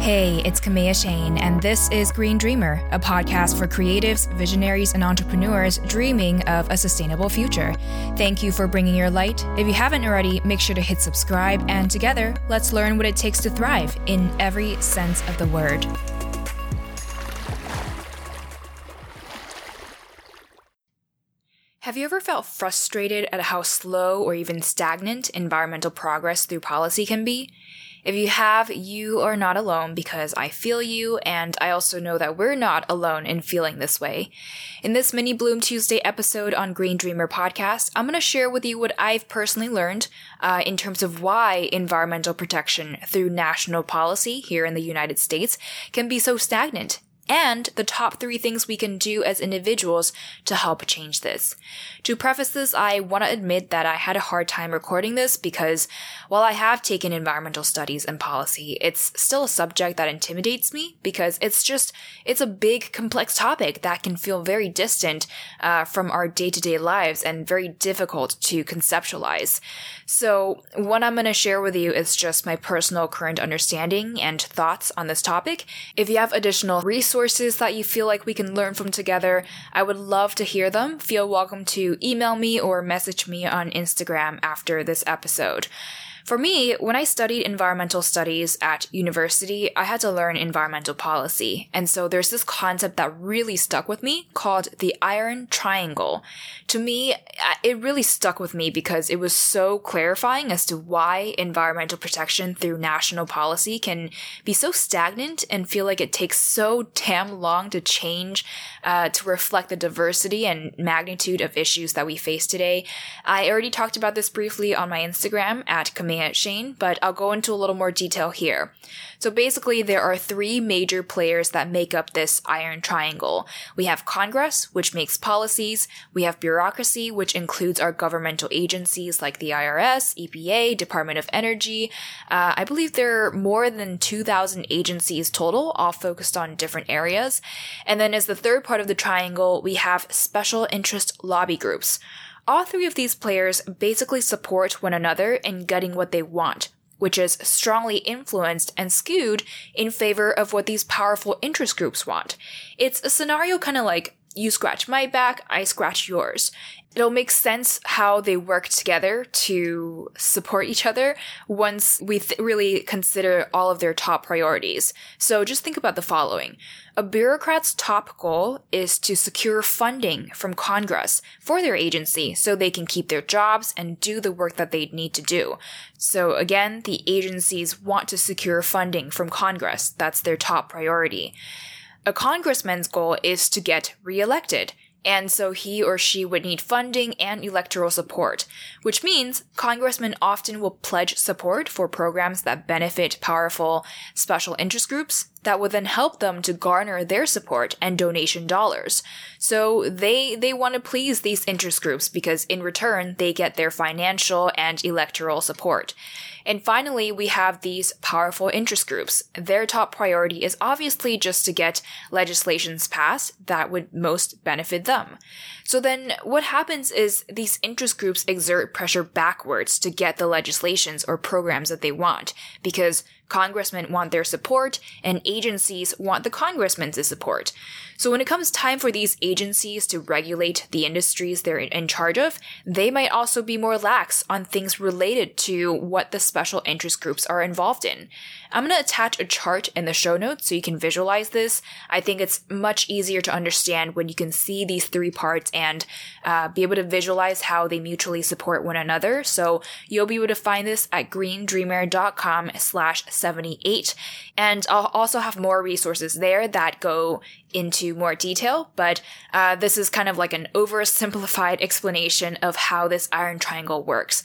Hey, it's Kamea Chayne, and this is Green Dreamer, a podcast for creatives, visionaries, and entrepreneurs dreaming of a sustainable future. Thank you for bringing your light. If you haven't already, make sure to hit subscribe, and together, let's learn what it takes to thrive in every sense of the word. Have you ever felt frustrated at how slow or even stagnant environmental progress through policy can be? If you have, you are not alone because I feel you, and I also know that we're not alone in feeling this way. In this mini Bloom Tuesday episode on Green Dreamer podcast, I'm going to share with you what I've personally learned uh, in terms of why environmental protection through national policy here in the United States can be so stagnant and the top three things we can do as individuals to help change this. To preface this, I want to admit that I had a hard time recording this because while I have taken environmental studies and policy, it's still a subject that intimidates me because it's just, it's a big, complex topic that can feel very distant uh, from our day to day lives and very difficult to conceptualize. So, what I'm going to share with you is just my personal current understanding and thoughts on this topic. If you have additional resources that you feel like we can learn from together, I would love to hear them. Feel welcome to email me or message me on Instagram after this episode. For me, when I studied environmental studies at university, I had to learn environmental policy. And so there's this concept that really stuck with me called the iron triangle. To me, it really stuck with me because it was so clarifying as to why environmental protection through national policy can be so stagnant and feel like it takes so damn long to change uh, to reflect the diversity and magnitude of issues that we face today. I already talked about this briefly on my Instagram at Kamea Chayne, but I'll go into a little more detail here. So basically, there are three major players that make up this iron triangle. We have Congress, which makes policies. We have bureaucracy, which includes our governmental agencies like the IRS, EPA, Department of Energy. Uh, I believe there are more than 2,000 agencies total, all focused on different areas. And then as the third part of the triangle, we have special interest lobby groups. All three of these players basically support one another in getting what they want, which is strongly influenced and skewed in favor of what these powerful interest groups want. It's a scenario kind of like you scratch my back, I scratch yours it'll make sense how they work together to support each other once we th- really consider all of their top priorities. So just think about the following. A bureaucrat's top goal is to secure funding from Congress for their agency so they can keep their jobs and do the work that they need to do. So again, the agencies want to secure funding from Congress. That's their top priority. A congressman's goal is to get reelected and so he or she would need funding and electoral support, which means congressmen often will pledge support for programs that benefit powerful special interest groups, that would then help them to garner their support and donation dollars. So they they want to please these interest groups because in return they get their financial and electoral support. And finally, we have these powerful interest groups. Their top priority is obviously just to get legislations passed that would most benefit them. So then what happens is these interest groups exert pressure backwards to get the legislations or programs that they want because congressmen want their support and agencies want the congressmen's support. So when it comes time for these agencies to regulate the industries they're in charge of, they might also be more lax on things related to what the special interest groups are involved in. I'm going to attach a chart in the show notes so you can visualize this. I think it's much easier to understand when you can see these three parts and uh, be able to visualize how they mutually support one another. So you'll be able to find this at greendreamer.com slash 78. And I'll also have more resources there that go into more detail, but uh, this is kind of like an oversimplified explanation of how this iron triangle works.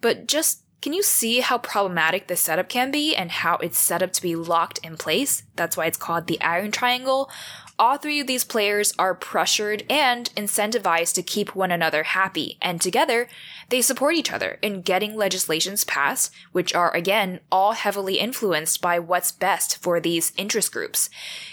But just can you see how problematic this setup can be and how it's set up to be locked in place? That's why it's called the iron triangle. All three of these players are pressured and incentivized to keep one another happy, and together, they support each other in getting legislations passed, which are again all heavily influenced by what's best for these interest groups.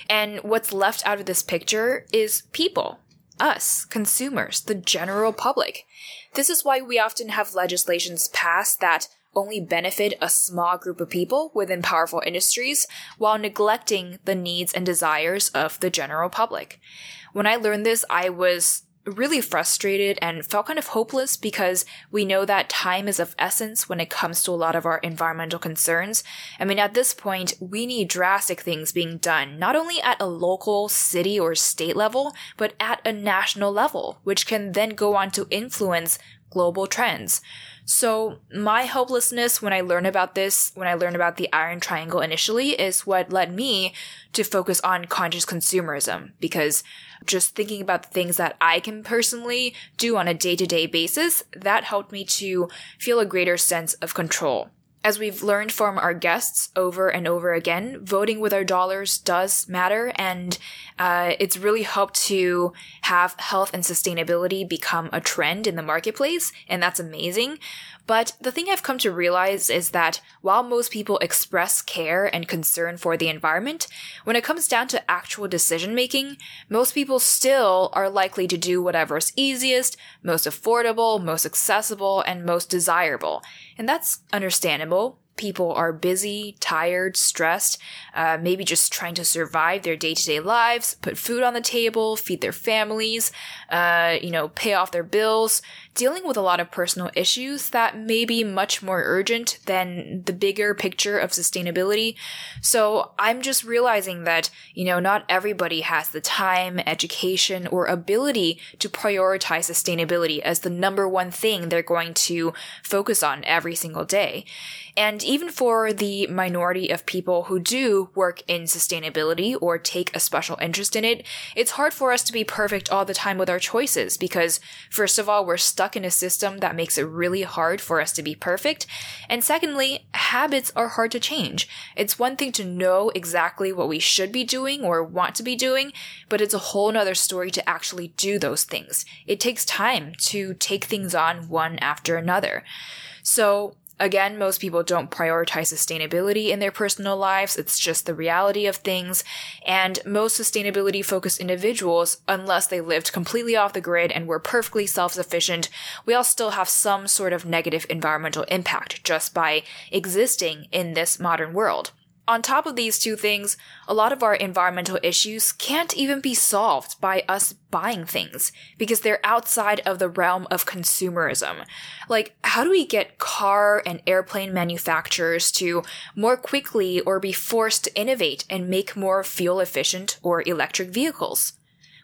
And what's left out of this picture is people. Us, consumers, the general public. This is why we often have legislations passed that only benefit a small group of people within powerful industries while neglecting the needs and desires of the general public. When I learned this, I was really frustrated and felt kind of hopeless because we know that time is of essence when it comes to a lot of our environmental concerns. I mean, at this point, we need drastic things being done, not only at a local, city, or state level, but at a national level, which can then go on to influence global trends. So my hopelessness when I learned about this, when I learned about the iron triangle initially is what led me to focus on conscious consumerism because just thinking about the things that I can personally do on a day to day basis, that helped me to feel a greater sense of control. As we've learned from our guests over and over again, voting with our dollars does matter, and uh, it's really helped to have health and sustainability become a trend in the marketplace, and that's amazing. But the thing I've come to realize is that while most people express care and concern for the environment, when it comes down to actual decision making, most people still are likely to do whatever's easiest, most affordable, most accessible, and most desirable. And that's understandable people are busy, tired, stressed, uh, maybe just trying to survive their day to day lives, put food on the table, feed their families, uh, you know, pay off their bills, dealing with a lot of personal issues that may be much more urgent than the bigger picture of sustainability. So I'm just realizing that, you know, not everybody has the time, education, or ability to prioritize sustainability as the number one thing they're going to focus on every single day. And even for the minority of people who do work in sustainability or take a special interest in it, it's hard for us to be perfect all the time with our choices because, first of all, we're stuck in a system that makes it really hard for us to be perfect. And secondly, habits are hard to change. It's one thing to know exactly what we should be doing or want to be doing, but it's a whole nother story to actually do those things. It takes time to take things on one after another. So Again, most people don't prioritize sustainability in their personal lives. It's just the reality of things. And most sustainability focused individuals, unless they lived completely off the grid and were perfectly self sufficient, we all still have some sort of negative environmental impact just by existing in this modern world. On top of these two things, a lot of our environmental issues can't even be solved by us buying things because they're outside of the realm of consumerism. Like, how do we get car and airplane manufacturers to more quickly or be forced to innovate and make more fuel efficient or electric vehicles?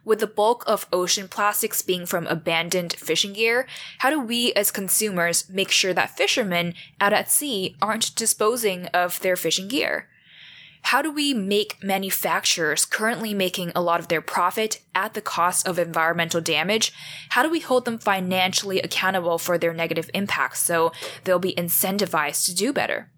With the bulk of ocean plastics being from abandoned fishing gear, how do we as consumers make sure that fishermen out at sea aren't disposing of their fishing gear? How do we make manufacturers currently making a lot of their profit at the cost of environmental damage? How do we hold them financially accountable for their negative impacts so they'll be incentivized to do better?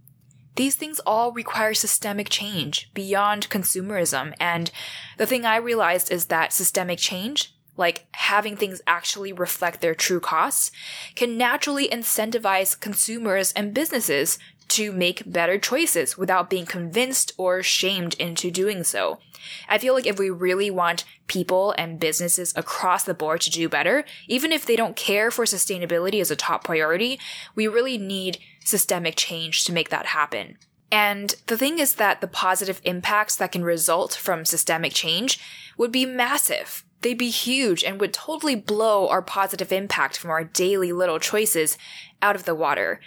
these things all require systemic change beyond consumerism. And the thing I realized is that systemic change, like having things actually reflect their true costs, can naturally incentivize consumers and businesses to make better choices without being convinced or shamed into doing so. I feel like if we really want people and businesses across the board to do better, even if they don't care for sustainability as a top priority, we really need systemic change to make that happen. And the thing is that the positive impacts that can result from systemic change would be massive. They'd be huge and would totally blow our positive impact from our daily little choices out of the water.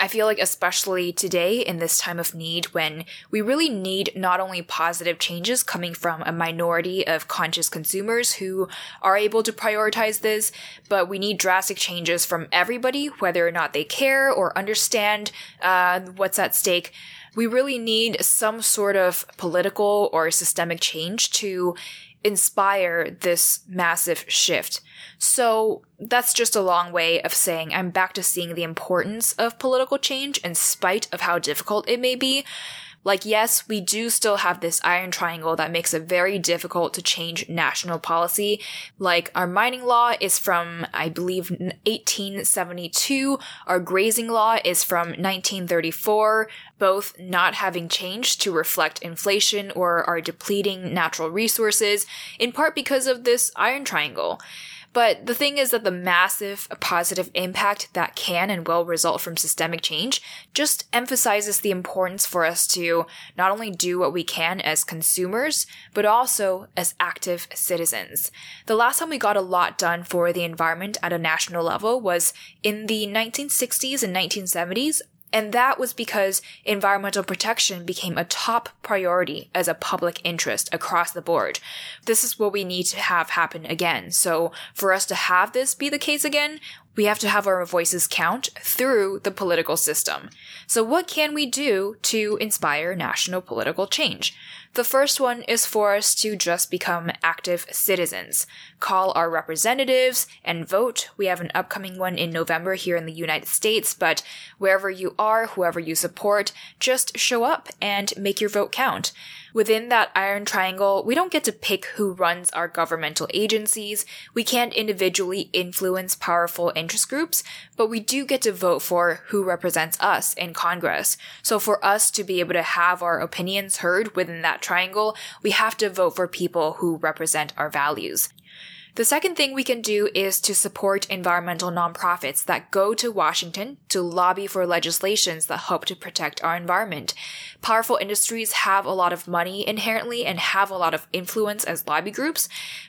I feel like, especially today in this time of need, when we really need not only positive changes coming from a minority of conscious consumers who are able to prioritize this, but we need drastic changes from everybody, whether or not they care or understand uh, what's at stake. We really need some sort of political or systemic change to inspire this massive shift. So that's just a long way of saying I'm back to seeing the importance of political change in spite of how difficult it may be. Like, yes, we do still have this iron triangle that makes it very difficult to change national policy. Like, our mining law is from, I believe, 1872. Our grazing law is from 1934, both not having changed to reflect inflation or our depleting natural resources, in part because of this iron triangle. But the thing is that the massive positive impact that can and will result from systemic change just emphasizes the importance for us to not only do what we can as consumers, but also as active citizens. The last time we got a lot done for the environment at a national level was in the 1960s and 1970s and that was because environmental protection became a top priority as a public interest across the board. This is what we need to have happen again. So for us to have this be the case again, we have to have our voices count through the political system. So what can we do to inspire national political change? The first one is for us to just become active citizens. Call our representatives and vote. We have an upcoming one in November here in the United States, but wherever you are, whoever you support, just show up and make your vote count. Within that iron triangle, we don't get to pick who runs our governmental agencies. We can't individually influence powerful interest groups, but we do get to vote for who represents us in Congress. So for us to be able to have our opinions heard within that triangle, we have to vote for people who represent our values. The second thing we can do is to support environmental nonprofits that go to Washington to lobby for legislations that help to protect our environment. Powerful industries have a lot of money inherently and have a lot of influence as lobby groups,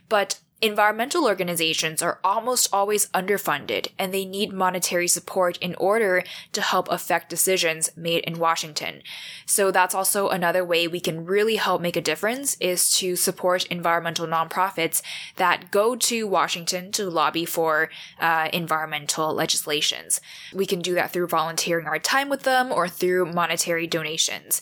but Environmental organizations are almost always underfunded and they need monetary support in order to help affect decisions made in Washington. So that's also another way we can really help make a difference is to support environmental nonprofits that go to Washington to lobby for uh, environmental legislations. We can do that through volunteering our time with them or through monetary donations.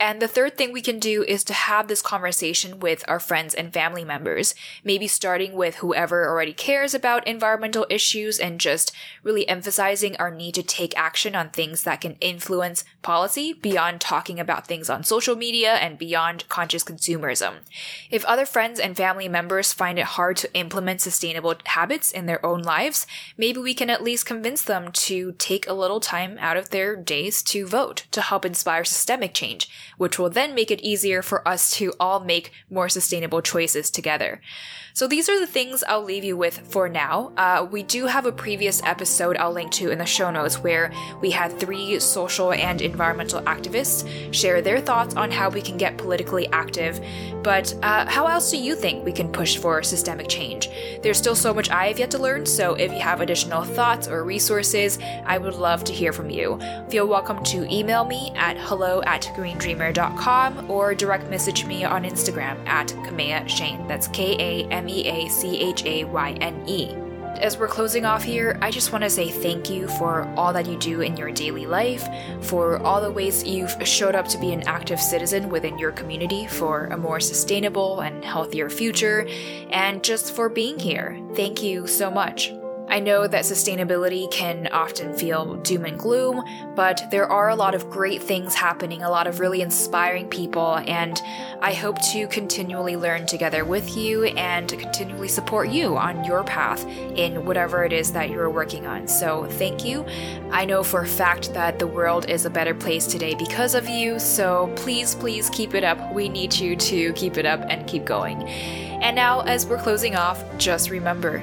And the third thing we can do is to have this conversation with our friends and family members, maybe starting with whoever already cares about environmental issues and just really emphasizing our need to take action on things that can influence policy beyond talking about things on social media and beyond conscious consumerism. If other friends and family members find it hard to implement sustainable habits in their own lives, maybe we can at least convince them to take a little time out of their days to vote to help inspire systemic change which will then make it easier for us to all make more sustainable choices together. So these are the things I'll leave you with for now. Uh, we do have a previous episode I'll link to in the show notes where we had three social and environmental activists share their thoughts on how we can get politically active. But uh, how else do you think we can push for systemic change? There's still so much I have yet to learn, so if you have additional thoughts or resources, I would love to hear from you. Feel welcome to email me at hello at greendreamer.com or direct message me on Instagram at Kamea Chayne. That's K A M E A C H A Y N E. As we're closing off here, I just want to say thank you for all that you do in your daily life, for all the ways you've showed up to be an active citizen within your community for a more sustainable and healthier future, and just for being here. Thank you so much. I know that sustainability can often feel doom and gloom, but there are a lot of great things happening, a lot of really inspiring people, and I hope to continually learn together with you and continually support you on your path in whatever it is that you're working on. So, thank you. I know for a fact that the world is a better place today because of you, so please, please keep it up. We need you to keep it up and keep going. And now, as we're closing off, just remember